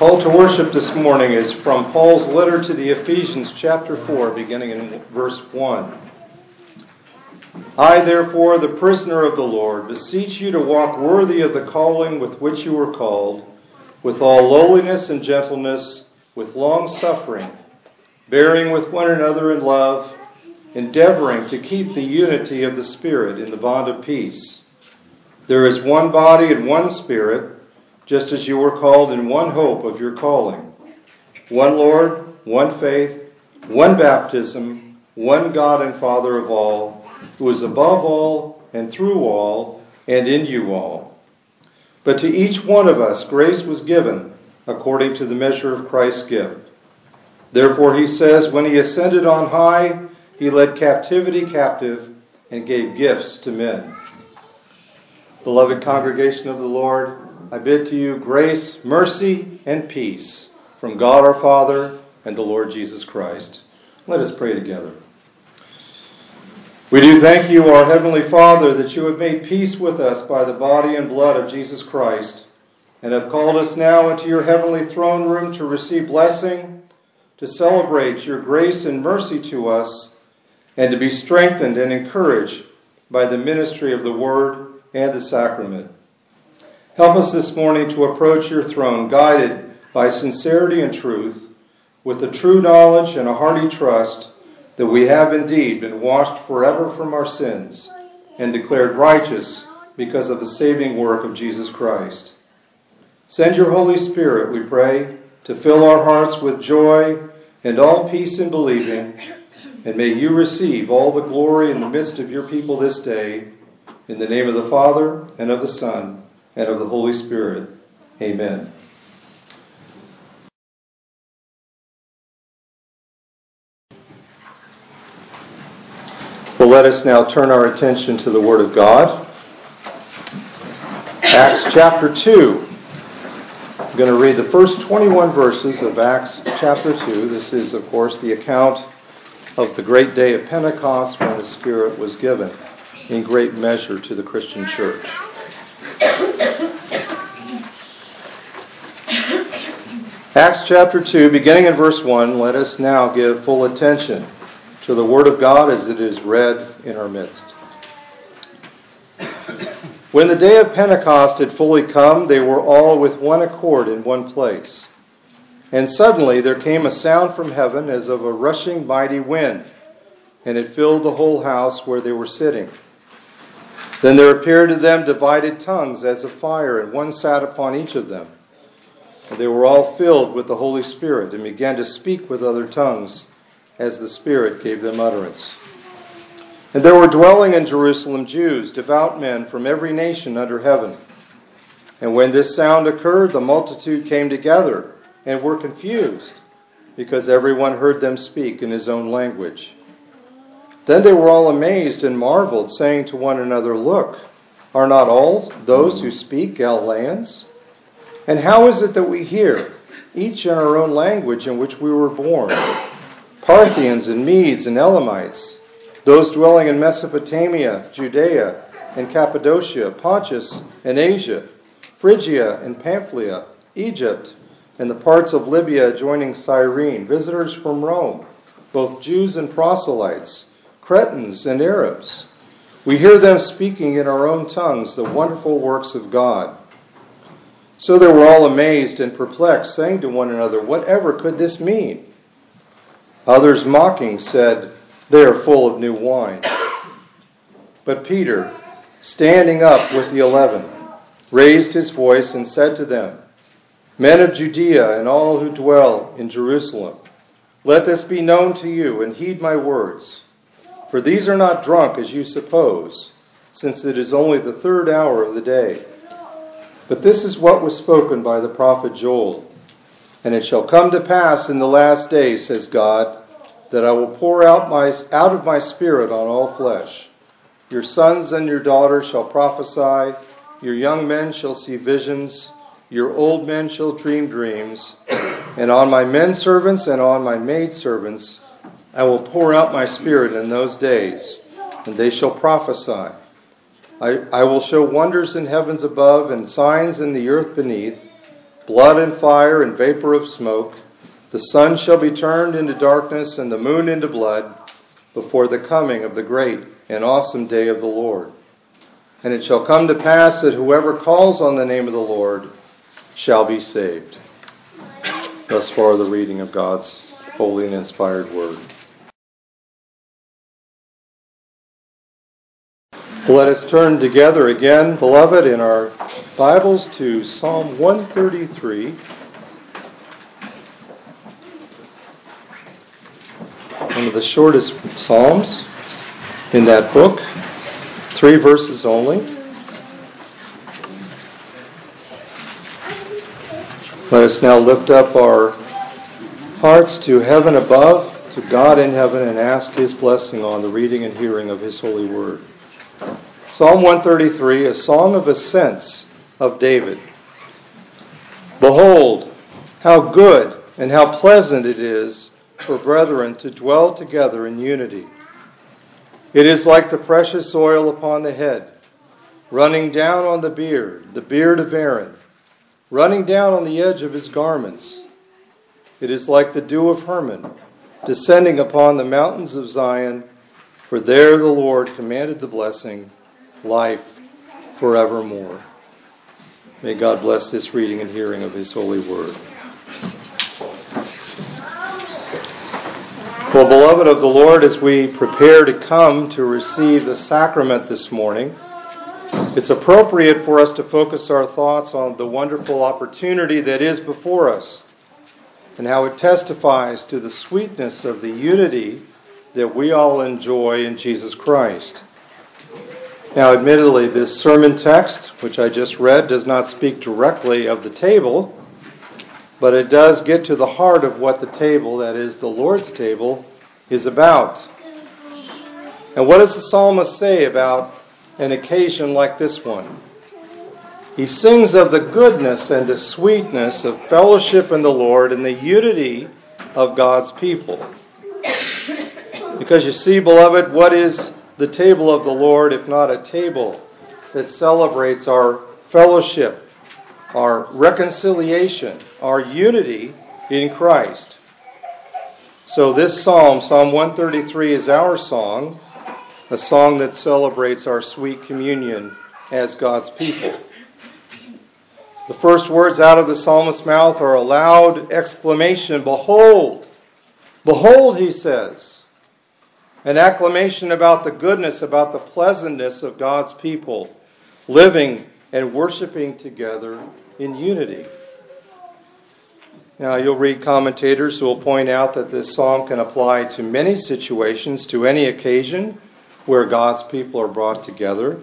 call to worship this morning is from Paul's letter to the Ephesians, chapter 4, beginning in verse 1. I, therefore, the prisoner of the Lord, beseech you to walk worthy of the calling with which you were called, with all lowliness and gentleness, with long suffering, bearing with one another in love, endeavoring to keep the unity of the Spirit in the bond of peace. There is one body and one Spirit just as you were called in one hope of your calling. One Lord, one faith, one baptism, one God and Father of all, who is above all and through all and in you all. But to each one of us grace was given according to the measure of Christ's gift. Therefore, he says, when he ascended on high, he led captivity captive and gave gifts to men. Beloved congregation of the Lord, I bid to you grace, mercy, and peace from God our Father and the Lord Jesus Christ. Let us pray together. We do thank you, our Heavenly Father, that you have made peace with us by the body and blood of Jesus Christ, and have called us now into your heavenly throne room to receive blessing, to celebrate your grace and mercy to us, and to be strengthened and encouraged by the ministry of the Word and the sacrament. Help us this morning to approach your throne guided by sincerity and truth, with a true knowledge and a hearty trust that we have indeed been washed forever from our sins and declared righteous because of the saving work of Jesus Christ. Send your Holy Spirit, we pray, to fill our hearts with joy and all peace in believing, and may you receive all the glory in the midst of your people this day. In the name of the Father, and of the Son, and of the Holy Spirit. Amen. Well, let us now turn our attention to the Word of God. Acts chapter 2. I'm going to read the first 21 verses of Acts chapter 2. This is, of course, the account of the great day of Pentecost when the Spirit was given in great measure to the Christian church. Acts chapter 2, beginning in verse 1, let us now give full attention to the Word of God as it is read in our midst. When the day of Pentecost had fully come, they were all with one accord in one place. And suddenly there came a sound from heaven as of a rushing mighty wind, and it filled the whole house where they were sitting. Then there appeared to them divided tongues as of fire, and one sat upon each of them. And they were all filled with the Holy Spirit, and began to speak with other tongues as the Spirit gave them utterance. And there were dwelling in Jerusalem Jews, devout men from every nation under heaven. And when this sound occurred, the multitude came together and were confused, because everyone heard them speak in his own language. Then they were all amazed and marveled, saying to one another, Look, are not all those who speak Galileans? And how is it that we hear, each in our own language in which we were born? Parthians and Medes and Elamites, those dwelling in Mesopotamia, Judea and Cappadocia, Pontus and Asia, Phrygia and Pamphylia, Egypt, and the parts of Libya adjoining Cyrene, visitors from Rome, both Jews and proselytes Cretans and Arabs. We hear them speaking in our own tongues the wonderful works of God. So they were all amazed and perplexed, saying to one another, Whatever could this mean? Others mocking said, They are full of new wine. But Peter, standing up with the eleven, raised his voice and said to them, Men of Judea and all who dwell in Jerusalem, let this be known to you and heed my words. For these are not drunk as you suppose, since it is only the third hour of the day. But this is what was spoken by the prophet Joel. And it shall come to pass in the last days, says God, that I will pour out, my, out of my spirit on all flesh. Your sons and your daughters shall prophesy, your young men shall see visions, your old men shall dream dreams, and on my men servants and on my maid servants I will pour out my spirit in those days, and they shall prophesy. I, I will show wonders in heavens above and signs in the earth beneath blood and fire and vapor of smoke. The sun shall be turned into darkness and the moon into blood before the coming of the great and awesome day of the Lord. And it shall come to pass that whoever calls on the name of the Lord shall be saved. Thus far, the reading of God's holy and inspired word. Let us turn together again, beloved, in our Bibles to Psalm 133. One of the shortest Psalms in that book, three verses only. Let us now lift up our hearts to heaven above, to God in heaven, and ask His blessing on the reading and hearing of His holy word. Psalm 133, a song of ascents of David. Behold, how good and how pleasant it is for brethren to dwell together in unity. It is like the precious oil upon the head, running down on the beard, the beard of Aaron, running down on the edge of his garments. It is like the dew of Hermon, descending upon the mountains of Zion, for there the Lord commanded the blessing life forevermore. May God bless this reading and hearing of His holy word. Well, beloved of the Lord, as we prepare to come to receive the sacrament this morning, it's appropriate for us to focus our thoughts on the wonderful opportunity that is before us and how it testifies to the sweetness of the unity that we all enjoy in Jesus Christ. Now, admittedly, this sermon text, which I just read, does not speak directly of the table, but it does get to the heart of what the table, that is, the Lord's table, is about. And what does the psalmist say about an occasion like this one? He sings of the goodness and the sweetness of fellowship in the Lord and the unity of God's people. Because you see, beloved, what is the table of the Lord, if not a table that celebrates our fellowship, our reconciliation, our unity in Christ. So, this psalm, Psalm 133, is our song, a song that celebrates our sweet communion as God's people. The first words out of the psalmist's mouth are a loud exclamation Behold! Behold, he says an acclamation about the goodness, about the pleasantness of God's people living and worshiping together in unity. Now, you'll read commentators who will point out that this psalm can apply to many situations, to any occasion where God's people are brought together,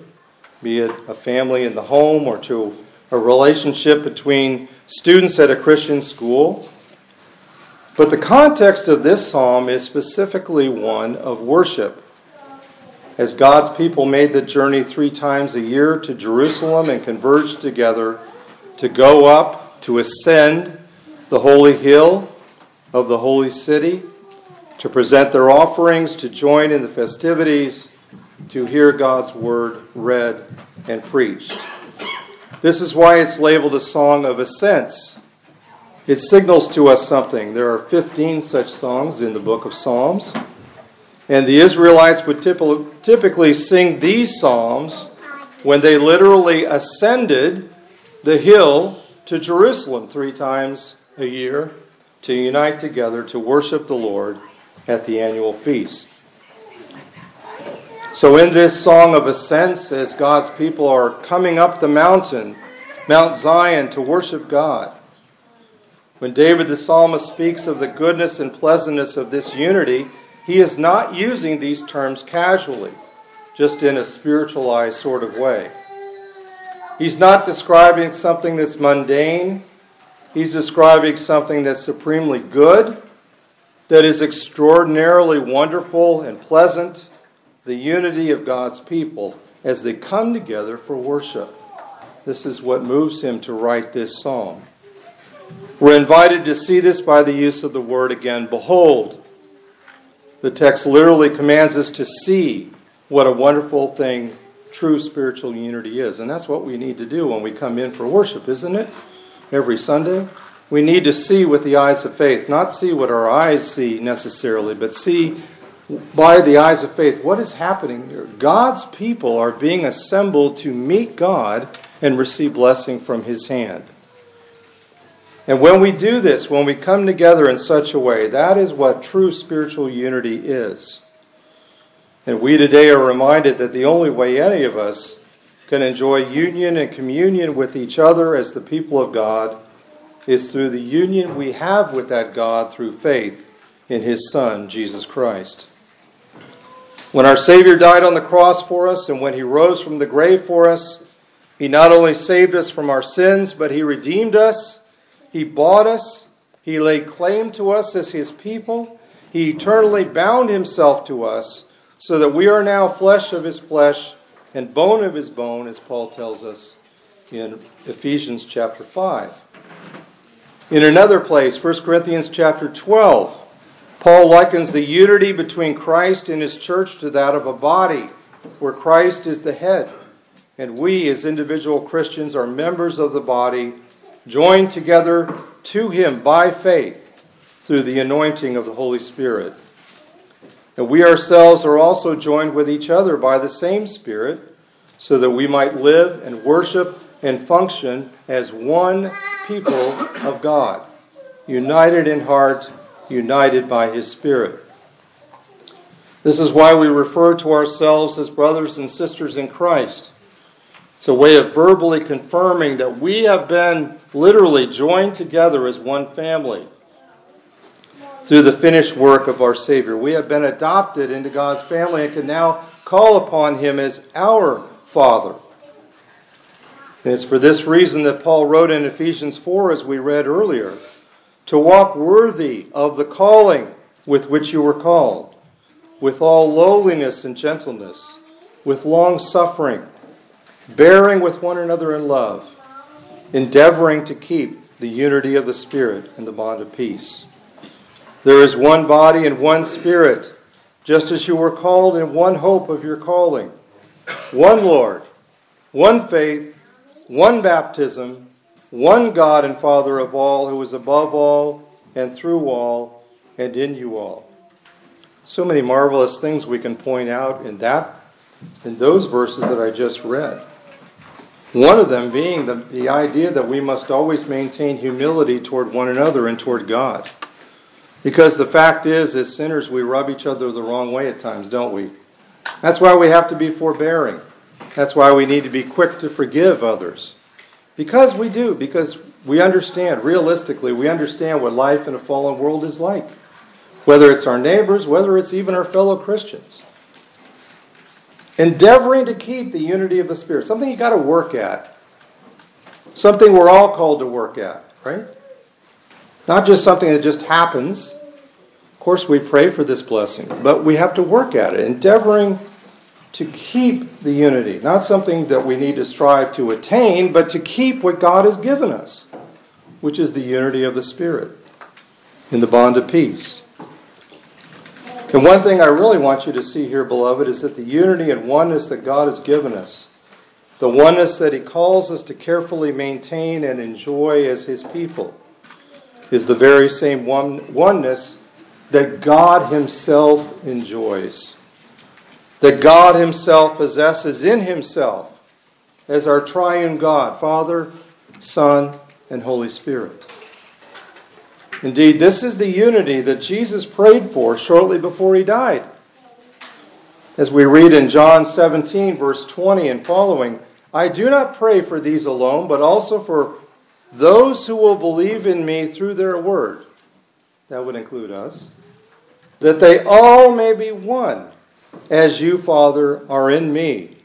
be it a family in the home or to a relationship between students at a Christian school but the context of this psalm is specifically one of worship. As God's people made the journey three times a year to Jerusalem and converged together to go up, to ascend the holy hill of the holy city, to present their offerings, to join in the festivities, to hear God's word read and preached. This is why it's labeled a song of ascents it signals to us something. There are 15 such songs in the book of Psalms. And the Israelites would typically sing these psalms when they literally ascended the hill to Jerusalem three times a year to unite together to worship the Lord at the annual feast. So, in this song of ascents, as God's people are coming up the mountain, Mount Zion, to worship God, when David the psalmist speaks of the goodness and pleasantness of this unity, he is not using these terms casually, just in a spiritualized sort of way. He's not describing something that's mundane. He's describing something that's supremely good, that is extraordinarily wonderful and pleasant, the unity of God's people as they come together for worship. This is what moves him to write this psalm. We're invited to see this by the use of the word again, behold. The text literally commands us to see what a wonderful thing true spiritual unity is. And that's what we need to do when we come in for worship, isn't it? every Sunday. We need to see with the eyes of faith, not see what our eyes see necessarily, but see by the eyes of faith what is happening here. God's people are being assembled to meet God and receive blessing from His hand. And when we do this, when we come together in such a way, that is what true spiritual unity is. And we today are reminded that the only way any of us can enjoy union and communion with each other as the people of God is through the union we have with that God through faith in His Son, Jesus Christ. When our Savior died on the cross for us and when He rose from the grave for us, He not only saved us from our sins, but He redeemed us, He bought us, He laid claim to us as His people, He eternally bound Himself to us so that we are now flesh of his flesh and bone of his bone, as Paul tells us in Ephesians chapter 5. In another place, 1 Corinthians chapter 12, Paul likens the unity between Christ and his church to that of a body, where Christ is the head, and we as individual Christians are members of the body, joined together to him by faith through the anointing of the Holy Spirit. And we ourselves are also joined with each other by the same Spirit, so that we might live and worship and function as one people of God, united in heart, united by His Spirit. This is why we refer to ourselves as brothers and sisters in Christ. It's a way of verbally confirming that we have been literally joined together as one family through the finished work of our Savior. We have been adopted into God's family and can now call upon Him as our Father. And it's for this reason that Paul wrote in Ephesians 4, as we read earlier, to walk worthy of the calling with which you were called, with all lowliness and gentleness, with long suffering, bearing with one another in love, endeavoring to keep the unity of the Spirit in the bond of peace. There is one body and one Spirit, just as you were called in one hope of your calling. One Lord, one faith, one baptism, one God and Father of all, who is above all and through all and in you all. So many marvelous things we can point out in that in those verses that I just read. One of them being the, the idea that we must always maintain humility toward one another and toward God. Because the fact is, as sinners, we rub each other the wrong way at times, don't we? That's why we have to be forbearing. That's why we need to be quick to forgive others. Because we do, because we understand, realistically, we understand what life in a fallen world is like. Whether it's our neighbors, whether it's even our fellow Christians. Endeavoring to keep the unity of the Spirit, something you got to work at. Something we're all called to work at, right? Not just something that just happens. Of course, we pray for this blessing, but we have to work at it, endeavoring to keep the unity. Not something that we need to strive to attain, but to keep what God has given us, which is the unity of the Spirit in the bond of peace. And one thing I really want you to see here, beloved, is that the unity and oneness that God has given us, the oneness that He calls us to carefully maintain and enjoy as His people, is the very same one, oneness that God Himself enjoys, that God Himself possesses in Himself as our triune God, Father, Son, and Holy Spirit. Indeed, this is the unity that Jesus prayed for shortly before He died. As we read in John 17, verse 20 and following, I do not pray for these alone, but also for those who will believe in me through their word, that would include us, that they all may be one, as you, Father, are in me,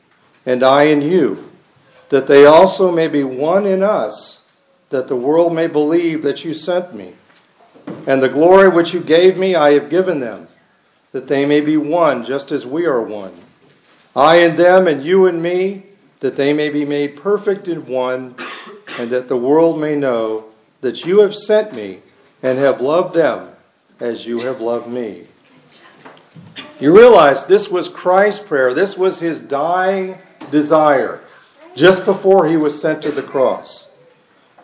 and I in you, that they also may be one in us, that the world may believe that you sent me. And the glory which you gave me, I have given them, that they may be one, just as we are one. I and them, and you and me, that they may be made perfect in one and that the world may know that you have sent me and have loved them as you have loved me. You realize this was Christ's prayer. This was his dying desire just before he was sent to the cross.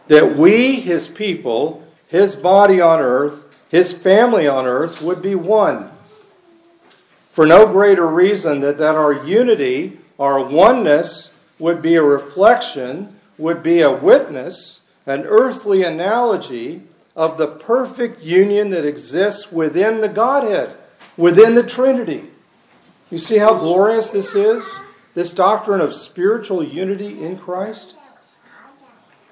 that we, his people, his body on earth, his family on earth, would be one. For no greater reason than that our unity, our oneness, would be a reflection, would be a witness, an earthly analogy of the perfect union that exists within the Godhead, within the Trinity. You see how glorious this is? This doctrine of spiritual unity in Christ?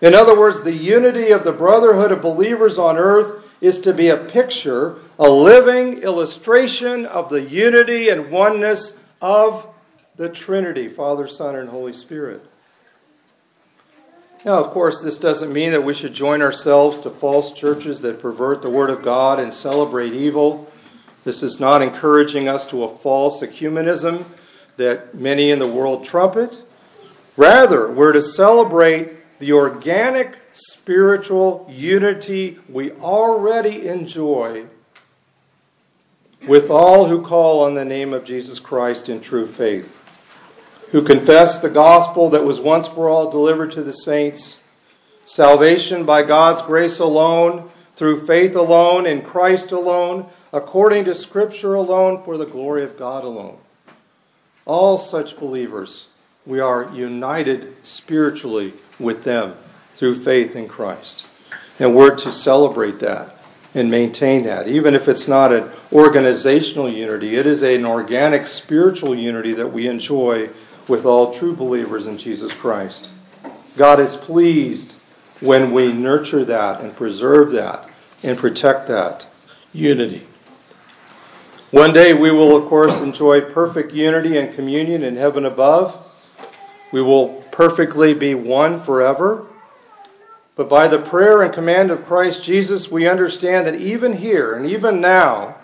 In other words, the unity of the brotherhood of believers on earth is to be a picture, a living illustration of the unity and oneness of the Trinity Father, Son, and Holy Spirit. Now, of course, this doesn't mean that we should join ourselves to false churches that pervert the Word of God and celebrate evil. This is not encouraging us to a false ecumenism that many in the world trumpet. Rather, we're to celebrate the organic spiritual unity we already enjoy with all who call on the name of Jesus Christ in true faith, who confess the gospel that was once for all delivered to the saints, salvation by God's grace alone, through faith alone, in Christ alone, according to Scripture alone, for the glory of God alone. All such believers, we are united spiritually with them through faith in Christ. And we're to celebrate that and maintain that. Even if it's not an organizational unity, it is an organic spiritual unity that we enjoy with all true believers in Jesus Christ. God is pleased when we nurture that and preserve that and protect that unity. One day we will, of course, enjoy perfect unity and communion in heaven above. We will perfectly be one forever. But by the prayer and command of Christ Jesus, we understand that even here and even now,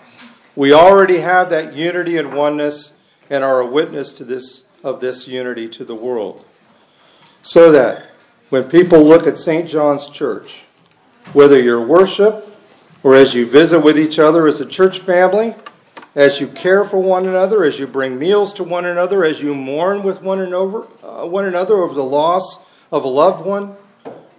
we already have that unity and oneness and are a witness to this, of this unity to the world. So that when people look at St. John's Church, whether you're worship or as you visit with each other as a church family, as you care for one another, as you bring meals to one another, as you mourn with one another, uh, one another over the loss of a loved one,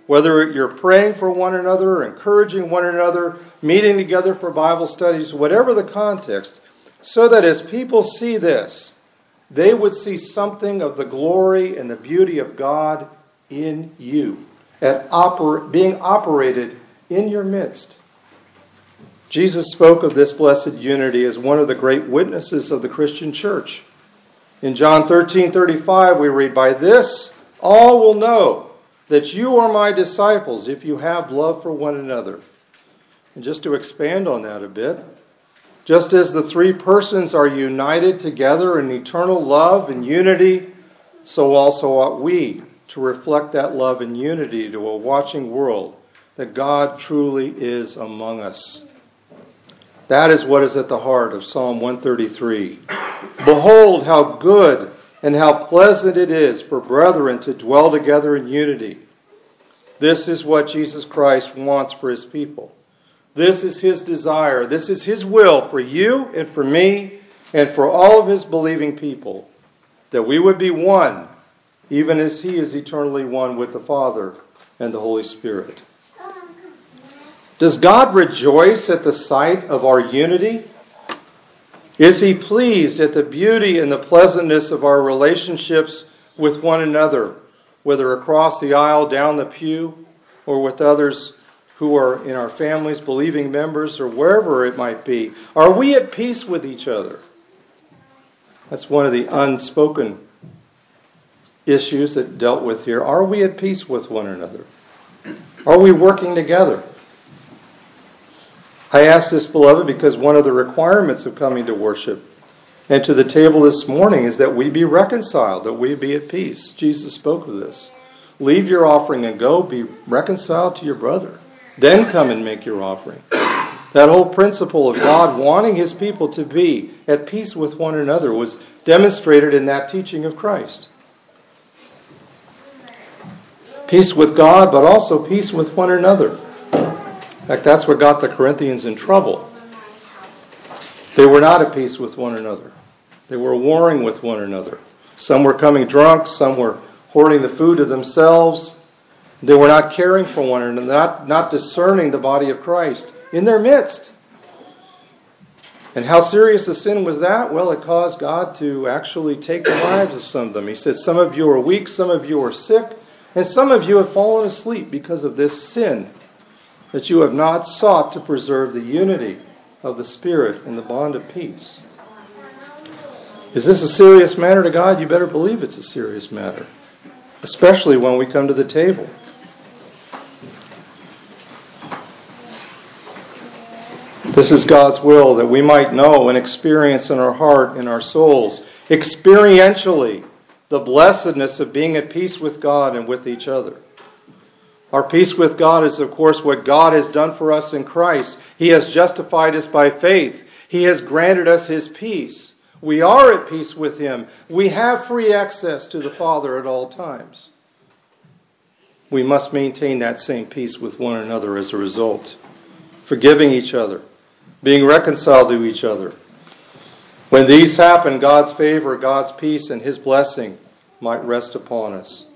whether you're praying for one another, encouraging one another, meeting together for Bible studies, whatever the context, so that as people see this, they would see something of the glory and the beauty of God in you, at oper- being operated in your midst. Jesus spoke of this blessed unity as one of the great witnesses of the Christian church. In John 13:35 we read, "By this all will know that you are my disciples if you have love for one another." And just to expand on that a bit, just as the three persons are united together in eternal love and unity, so also ought we to reflect that love and unity to a watching world that God truly is among us. That is what is at the heart of Psalm 133. Behold, how good and how pleasant it is for brethren to dwell together in unity. This is what Jesus Christ wants for his people. This is his desire. This is his will for you and for me and for all of his believing people that we would be one, even as he is eternally one with the Father and the Holy Spirit. Does God rejoice at the sight of our unity? Is he pleased at the beauty and the pleasantness of our relationships with one another, whether across the aisle, down the pew, or with others who are in our families, believing members, or wherever it might be? Are we at peace with each other? That's one of the unspoken issues that dealt with here. Are we at peace with one another? Are we working together? I ask this, beloved, because one of the requirements of coming to worship and to the table this morning is that we be reconciled, that we be at peace. Jesus spoke of this. Leave your offering and go, be reconciled to your brother. Then come and make your offering. That whole principle of God wanting his people to be at peace with one another was demonstrated in that teaching of Christ. Peace with God, but also peace with one another. In fact, that's what got the Corinthians in trouble. They were not at peace with one another. They were warring with one another. Some were coming drunk, some were hoarding the food to themselves, They were not caring for one another, not, not discerning the body of Christ in their midst. And how serious a sin was that? Well, it caused God to actually take the lives of some of them. He said, Some of you are weak, some of you are sick, and some of you have fallen asleep because of this sin, that you have not sought to preserve the unity of the Spirit in the bond of peace. Is this a serious matter to God? You better believe it's a serious matter, especially when we come to the table. This is God's will that we might know and experience in our heart, in our souls, experientially, the blessedness of being at peace with God and with each other. Our peace with God is, of course, what God has done for us in Christ. He has justified us by faith. He has granted us His peace. We are at peace with Him. We have free access to the Father at all times. We must maintain that same peace with one another as a result, forgiving each other being reconciled to each other. When these happen, God's favor, God's peace, and His blessing might rest upon us.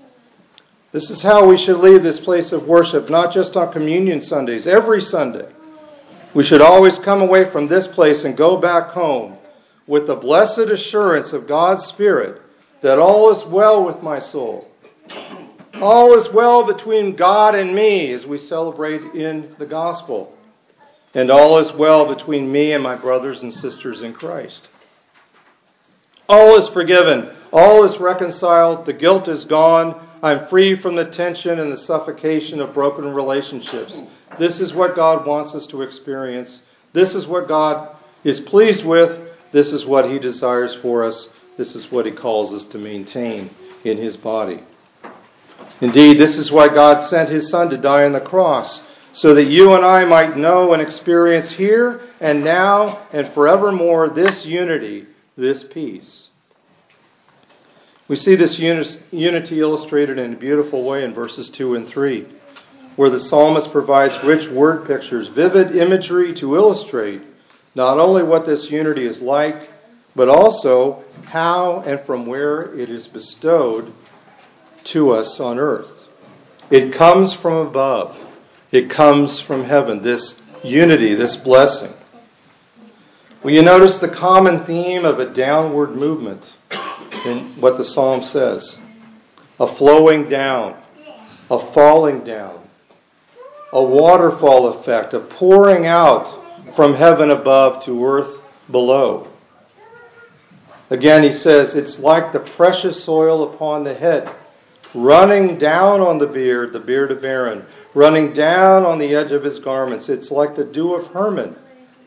This is how we should leave this place of worship, not just on communion Sundays, every Sunday. We should always come away from this place and go back home with the blessed assurance of God's Spirit that all is well with my soul. All is well between God and me as we celebrate in the gospel and all is well between me and my brothers and sisters in Christ. All is forgiven, all is reconciled, the guilt is gone, I'm free from the tension and the suffocation of broken relationships. This is what God wants us to experience. This is what God is pleased with. This is what He desires for us. This is what He calls us to maintain in His body. Indeed, this is why God sent His Son to die on the cross so that you and I might know and experience here and now and forevermore this unity, this peace. We see this unity illustrated in a beautiful way in verses 2 and 3, where the psalmist provides rich word pictures, vivid imagery to illustrate not only what this unity is like, but also how and from where it is bestowed to us on earth. It comes from above. It comes from heaven, this unity, this blessing. Will you notice the common theme of a downward movement in what the psalm says? A flowing down, a falling down, a waterfall effect, a pouring out from heaven above to earth below. Again, he says, it's like the precious soil upon the head running down on the beard, the beard of Aaron, running down on the edge of his garments. It's like the dew of Hermon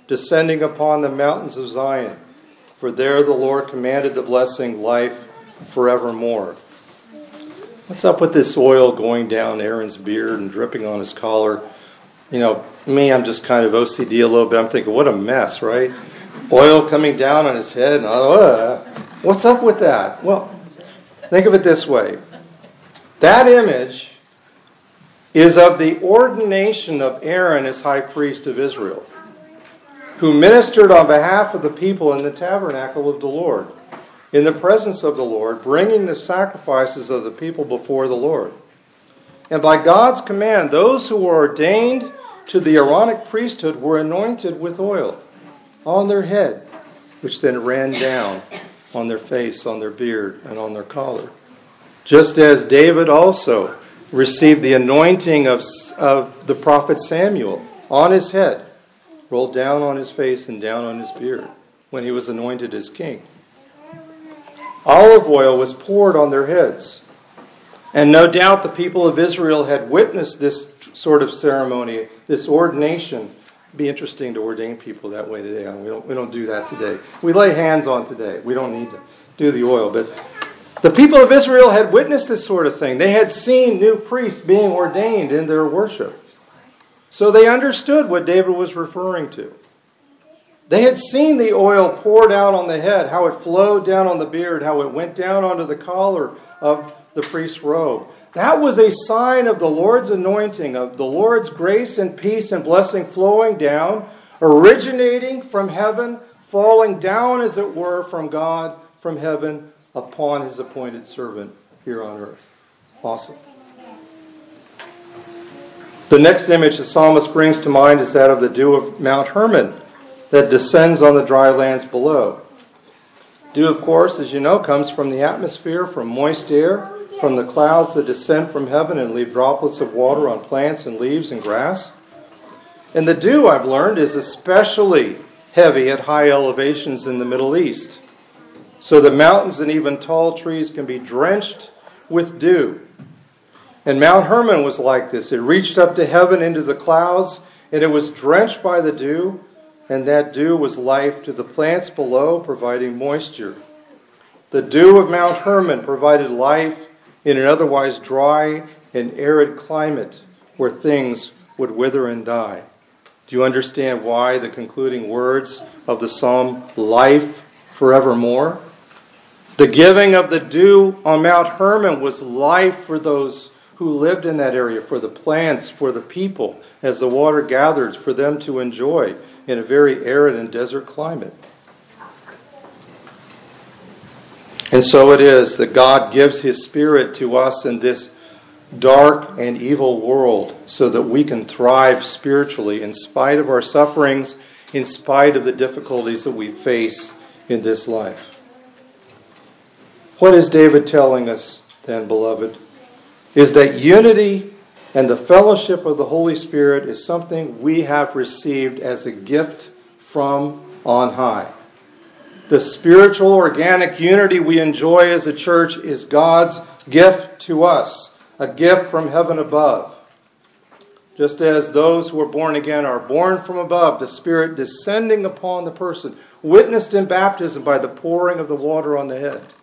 descending upon the mountains of Zion. For there the Lord commanded the blessing, life forevermore. What's up with this oil going down Aaron's beard and dripping on his collar? You know, me, I'm just kind of OCD a little bit. I'm thinking, what a mess, right? Oil coming down on his head. And, uh, what's up with that? Well, think of it this way that image is of the ordination of Aaron as high priest of Israel, who ministered on behalf of the people in the tabernacle of the Lord, in the presence of the Lord, bringing the sacrifices of the people before the Lord. And by God's command, those who were ordained to the Aaronic priesthood were anointed with oil on their head, which then ran down on their face, on their beard, and on their collar just as David also received the anointing of, of the prophet Samuel on his head, rolled down on his face and down on his beard when he was anointed as king. Olive oil was poured on their heads. And no doubt the people of Israel had witnessed this sort of ceremony, this ordination. It'd be interesting to ordain people that way today. We don't, we don't do that today. We lay hands on today. We don't need to do the oil. But the people of Israel had witnessed this sort of thing. They had seen new priests being ordained in their worship. So they understood what David was referring to. They had seen the oil poured out on the head, how it flowed down on the beard, how it went down onto the collar of the priest's robe. That was a sign of the Lord's anointing, of the Lord's grace and peace and blessing flowing down, originating from heaven, falling down, as it were, from God, from heaven upon his appointed servant here on earth. Awesome. The next image the psalmist brings to mind is that of the dew of Mount Hermon that descends on the dry lands below. Dew, of course, as you know, comes from the atmosphere, from moist air, from the clouds that descend from heaven and leave droplets of water on plants and leaves and grass. And the dew, I've learned, is especially heavy at high elevations in the Middle East. So the mountains and even tall trees can be drenched with dew. And Mount Hermon was like this. It reached up to heaven into the clouds, and it was drenched by the dew, and that dew was life to the plants below, providing moisture. The dew of Mount Hermon provided life in an otherwise dry and arid climate where things would wither and die. Do you understand why the concluding words of the psalm, life forevermore? The giving of the dew on Mount Hermon was life for those who lived in that area, for the plants, for the people, as the water gathered, for them to enjoy in a very arid and desert climate. And so it is that God gives His Spirit to us in this dark and evil world so that we can thrive spiritually in spite of our sufferings, in spite of the difficulties that we face in this life. What is David telling us then, beloved? Is that unity and the fellowship of the Holy Spirit is something we have received as a gift from on high. The spiritual organic unity we enjoy as a church is God's gift to us, a gift from heaven above. Just as those who are born again are born from above, the Spirit descending upon the person, witnessed in baptism by the pouring of the water on the head.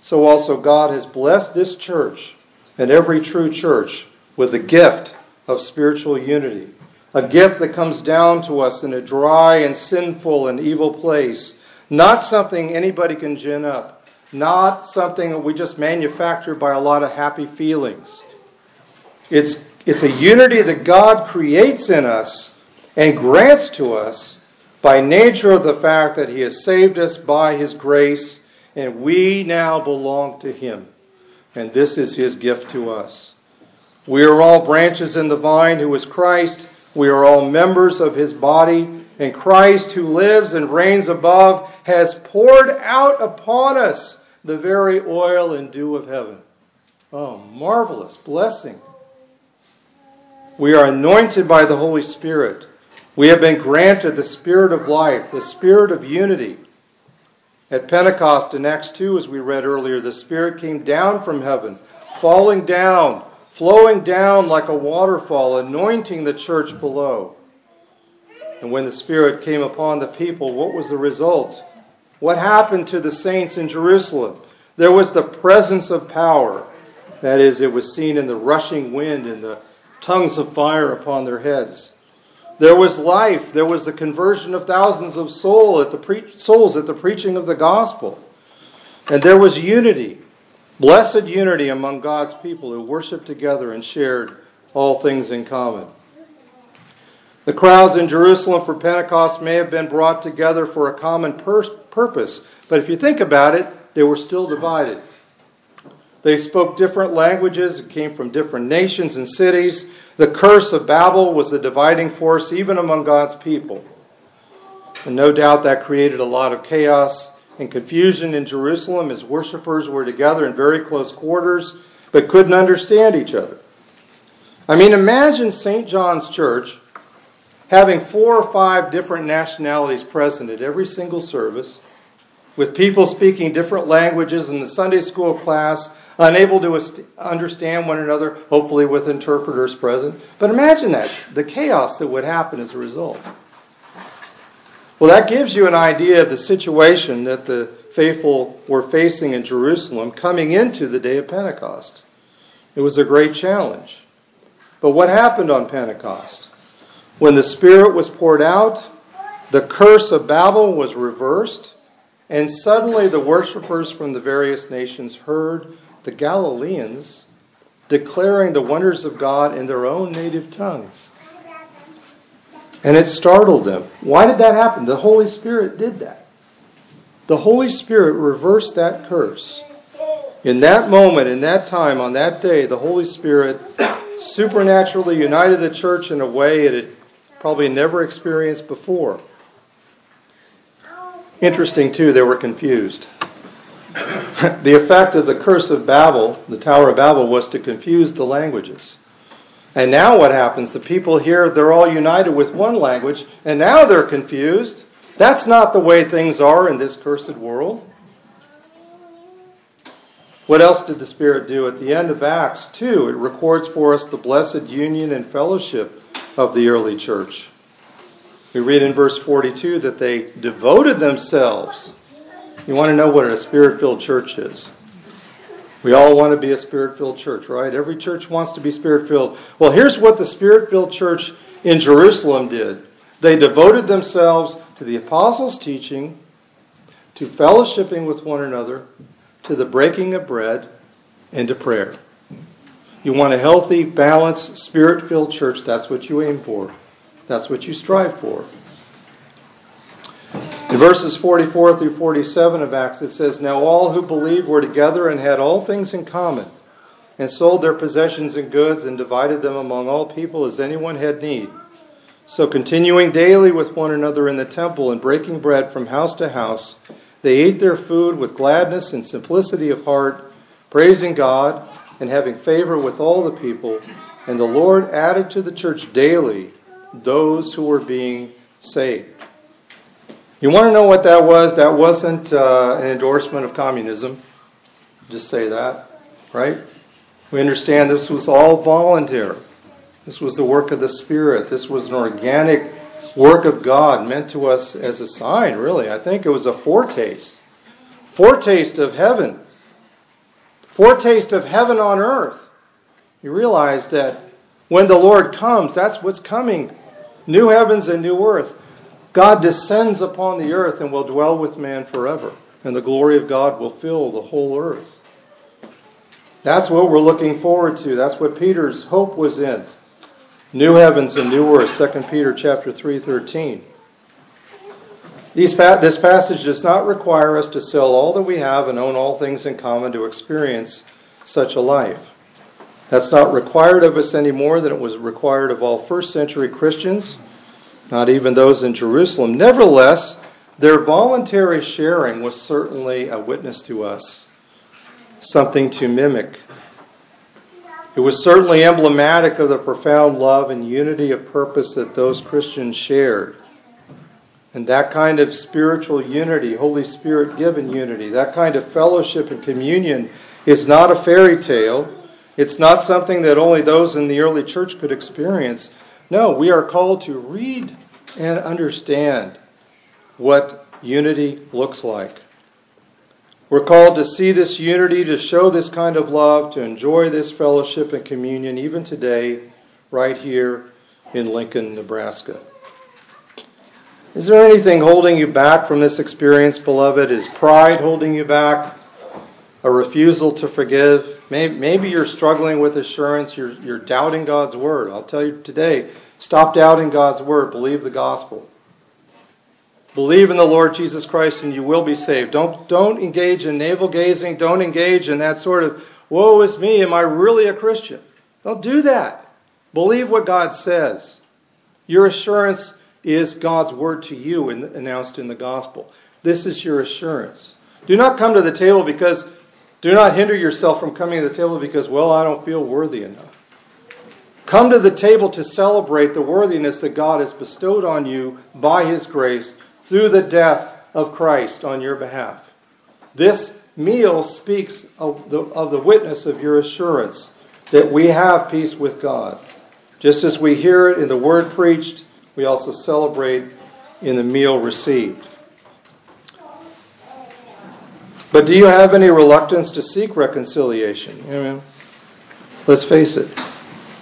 So also God has blessed this church and every true church with the gift of spiritual unity, a gift that comes down to us in a dry and sinful and evil place not something anybody can gin up. Not something that we just manufacture by a lot of happy feelings. It's, it's a unity that God creates in us and grants to us by nature of the fact that He has saved us by His grace and we now belong to Him. And this is His gift to us. We are all branches in the vine who is Christ. We are all members of His body and Christ, who lives and reigns above, has poured out upon us the very oil and dew of heaven. Oh, marvelous blessing. We are anointed by the Holy Spirit. We have been granted the Spirit of life, the Spirit of unity. At Pentecost in Acts 2, as we read earlier, the Spirit came down from heaven, falling down, flowing down like a waterfall, anointing the church below. And when the Spirit came upon the people, what was the result? What happened to the saints in Jerusalem? There was the presence of power. That is, it was seen in the rushing wind and the tongues of fire upon their heads. There was life. There was the conversion of thousands of soul at the pre- souls at the preaching of the gospel. And there was unity, blessed unity among God's people who worshiped together and shared all things in common. The crowds in Jerusalem for Pentecost may have been brought together for a common pur- purpose, but if you think about it, they were still divided. They spoke different languages, and came from different nations and cities. The curse of Babel was the dividing force even among God's people. And no doubt that created a lot of chaos and confusion in Jerusalem as worshippers were together in very close quarters but couldn't understand each other. I mean, imagine St. John's Church having four or five different nationalities present at every single service, with people speaking different languages in the Sunday school class, unable to understand one another, hopefully with interpreters present. But imagine that, the chaos that would happen as a result. Well, that gives you an idea of the situation that the faithful were facing in Jerusalem coming into the day of Pentecost. It was a great challenge. But what happened on Pentecost? When the Spirit was poured out, the curse of Babel was reversed, and suddenly the worshippers from the various nations heard the Galileans declaring the wonders of God in their own native tongues. And it startled them. Why did that happen? The Holy Spirit did that. The Holy Spirit reversed that curse. In that moment, in that time, on that day, the Holy Spirit supernaturally united the church in a way it had probably never experienced before. Interesting, too, they were confused. The effect of the curse of Babel, the Tower of Babel, was to confuse the languages. And now what happens? The people here, they're all united with one language, and now they're confused. That's not the way things are in this cursed world. What else did the Spirit do? At the end of Acts 2, it records for us the blessed union and fellowship of the early church. We read in verse 42 that they devoted themselves. You want to know what a spirit filled church is? We all want to be a spirit filled church, right? Every church wants to be spirit filled. Well, here's what the spirit filled church in Jerusalem did they devoted themselves to the apostles' teaching, to fellowshipping with one another, to the breaking of bread, and to prayer. You want a healthy, balanced, spirit filled church, that's what you aim for. That's what you strive for. In verses 44 through 47 of Acts, it says, Now all who believed were together and had all things in common, and sold their possessions and goods, and divided them among all people as anyone had need. So, continuing daily with one another in the temple and breaking bread from house to house, they ate their food with gladness and simplicity of heart, praising God and having favor with all the people. And the Lord added to the church daily those who were being saved. You want to know what that was? That wasn't uh, an endorsement of communism. Just say that, right? We understand this was all voluntary. This was the work of the Spirit. This was an organic work of God meant to us as a sign, really. I think it was a foretaste. Foretaste of heaven. Foretaste of heaven on earth. You realize that when the Lord comes, that's what's coming new heavens and new earth. God descends upon the earth and will dwell with man forever, and the glory of God will fill the whole earth. That's what we're looking forward to. That's what Peter's hope was in. New heavens and new earth, 2 Peter chapter 3:13. this passage does not require us to sell all that we have and own all things in common to experience such a life. That's not required of us any more than it was required of all first century Christians not even those in Jerusalem. Nevertheless, their voluntary sharing was certainly a witness to us, something to mimic. It was certainly emblematic of the profound love and unity of purpose that those Christians shared. And that kind of spiritual unity, Holy Spirit given unity, that kind of fellowship and communion is not a fairy tale. It's not something that only those in the early church could experience. No, we are called to read and understand what unity looks like. We're called to see this unity, to show this kind of love, to enjoy this fellowship and communion, even today, right here in Lincoln, Nebraska. Is there anything holding you back from this experience, beloved? Is pride holding you back? A refusal to forgive? Maybe you're struggling with assurance. You're, you're doubting God's word. I'll tell you today Stop doubting God's word. Believe the gospel. Believe in the Lord Jesus Christ and you will be saved. Don't, don't engage in navel gazing. Don't engage in that sort of, woe is me, am I really a Christian? Don't do that. Believe what God says. Your assurance is God's word to you in, announced in the gospel. This is your assurance. Do not come to the table because, do not hinder yourself from coming to the table because, well, I don't feel worthy enough. Come to the table to celebrate the worthiness that God has bestowed on you by His grace through the death of Christ on your behalf. This meal speaks of the, of the witness of your assurance that we have peace with God. Just as we hear it in the word preached, we also celebrate in the meal received. But do you have any reluctance to seek reconciliation? Amen. Let's face it.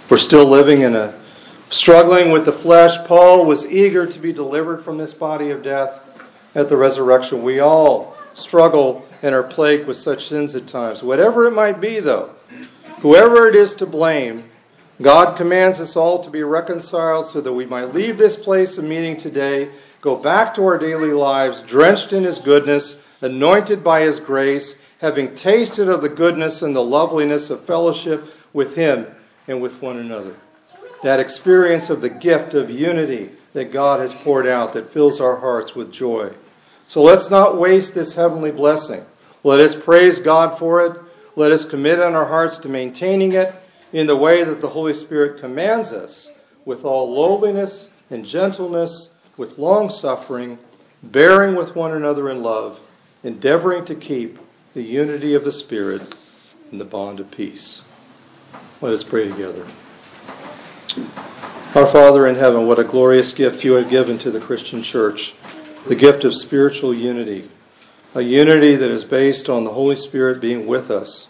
We're still living in a struggling with the flesh. Paul was eager to be delivered from this body of death at the resurrection. We all struggle and are plagued with such sins at times. Whatever it might be, though, whoever it is to blame, God commands us all to be reconciled so that we might leave this place of meeting today, go back to our daily lives, drenched in His goodness, anointed by His grace, having tasted of the goodness and the loveliness of fellowship with Him and with one another. That experience of the gift of unity that God has poured out that fills our hearts with joy. So let's not waste this heavenly blessing. Let us praise God for it. Let us commit in our hearts to maintaining it in the way that the Holy Spirit commands us, with all lowliness and gentleness, with long suffering, bearing with one another in love, endeavoring to keep the unity of the Spirit in the bond of peace. Let us pray together. Our Father in heaven, what a glorious gift you have given to the Christian church the gift of spiritual unity, a unity that is based on the Holy Spirit being with us.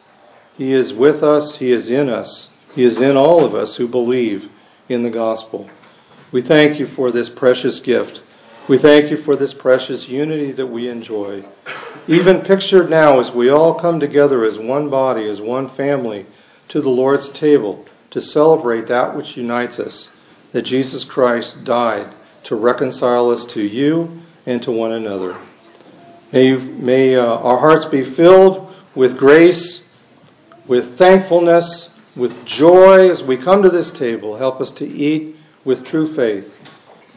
He is with us, He is in us, He is in all of us who believe in the gospel. We thank you for this precious gift. We thank you for this precious unity that we enjoy. Even pictured now as we all come together as one body, as one family, to the Lord's table to celebrate that which unites us, that Jesus Christ died to reconcile us to you and to one another. May, may uh, our hearts be filled with grace, with thankfulness, with joy as we come to this table. Help us to eat with true faith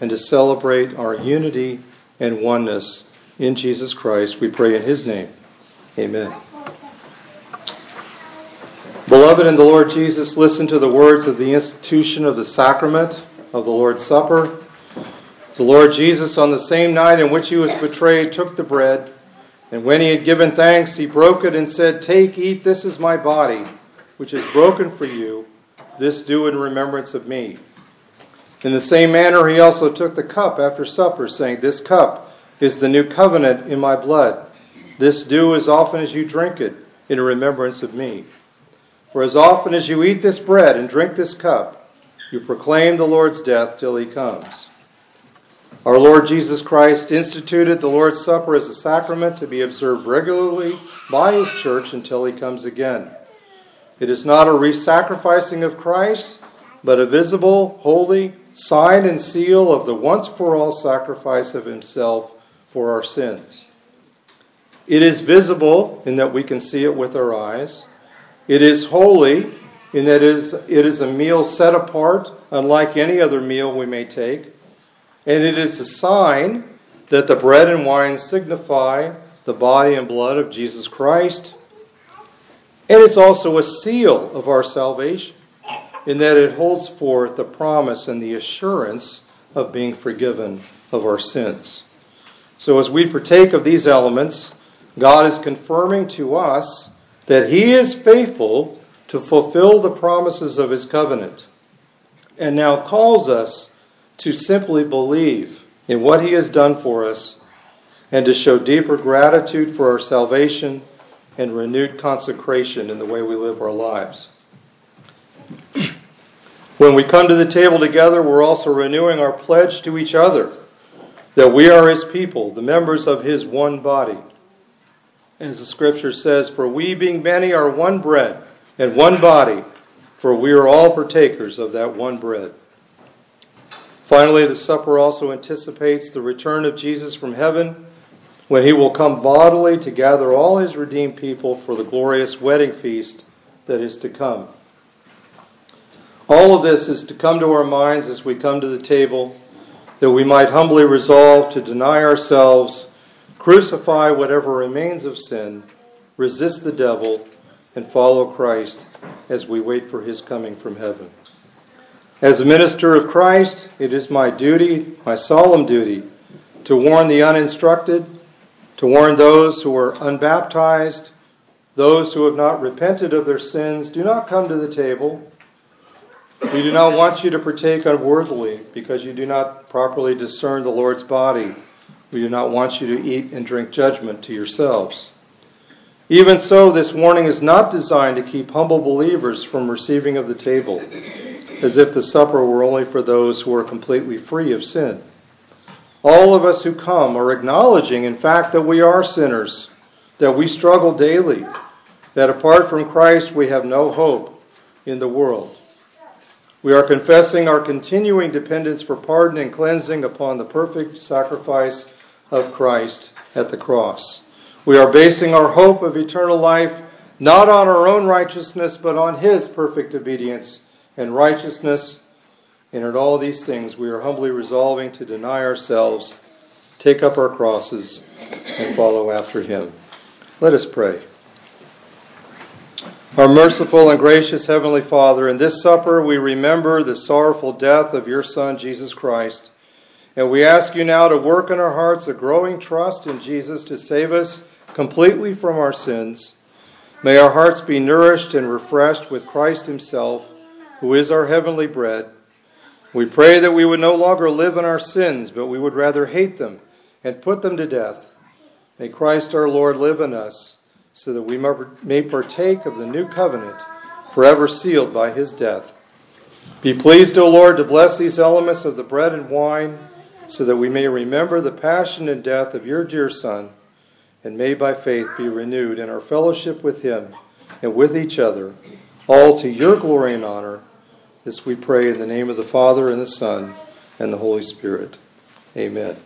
and to celebrate our unity and oneness in Jesus Christ. We pray in His name. Amen. Beloved in the Lord Jesus, listen to the words of the institution of the sacrament of the Lord's Supper. The Lord Jesus, on the same night in which he was betrayed, took the bread, and when he had given thanks, he broke it and said, Take, eat, this is my body, which is broken for you. This do in remembrance of me. In the same manner, he also took the cup after supper, saying, This cup is the new covenant in my blood. This do as often as you drink it in remembrance of me. For as often as you eat this bread and drink this cup, you proclaim the Lord's death till he comes. Our Lord Jesus Christ instituted the Lord's Supper as a sacrament to be observed regularly by His church until He comes again. It is not a re-sacrificing of Christ, but a visible, holy sign and seal of the once for all sacrifice of Himself for our sins. It is visible in that we can see it with our eyes. It is holy in that it is, it is a meal set apart, unlike any other meal we may take. And it is a sign that the bread and wine signify the body and blood of Jesus Christ. And it's also a seal of our salvation in that it holds forth the promise and the assurance of being forgiven of our sins. So as we partake of these elements, God is confirming to us that He is faithful to fulfill the promises of His covenant and now calls us to simply believe in what He has done for us and to show deeper gratitude for our salvation and renewed consecration in the way we live our lives. When we come to the table together, we're also renewing our pledge to each other that we are His people, the members of His one body. As the scripture says, For we, being many, are one bread and one body, for we are all partakers of that one bread. Finally, the supper also anticipates the return of Jesus from heaven when he will come bodily to gather all his redeemed people for the glorious wedding feast that is to come. All of this is to come to our minds as we come to the table, that we might humbly resolve to deny ourselves, crucify whatever remains of sin, resist the devil, and follow Christ as we wait for his coming from heaven. As a minister of Christ, it is my duty, my solemn duty, to warn the uninstructed, to warn those who are unbaptized, those who have not repented of their sins. Do not come to the table. We do not want you to partake unworthily because you do not properly discern the Lord's body. We do not want you to eat and drink judgment to yourselves. Even so, this warning is not designed to keep humble believers from receiving of the table as if the supper were only for those who are completely free of sin. All of us who come are acknowledging, in fact, that we are sinners, that we struggle daily, that apart from Christ we have no hope in the world. We are confessing our continuing dependence for pardon and cleansing upon the perfect sacrifice of Christ at the cross. We are basing our hope of eternal life not on our own righteousness, but on His perfect obedience and righteousness. And in all these things, we are humbly resolving to deny ourselves, take up our crosses, and follow after him. Let us pray. Our merciful and gracious Heavenly Father, in this supper we remember the sorrowful death of your Son, Jesus Christ. And we ask you now to work in our hearts a growing trust in Jesus to save us completely from our sins. May our hearts be nourished and refreshed with Christ Himself, who is our heavenly bread. We pray that we would no longer live in our sins, but we would rather hate them and put them to death. May Christ our Lord live in us so that we may partake of the new covenant forever sealed by his death. Be pleased, O Lord, to bless these elements of the bread and wine so that we may remember the passion and death of your dear Son and may by faith be renewed in our fellowship with him and with each other, all to your glory and honor. This we pray in the name of the Father and the Son and the Holy Spirit. Amen.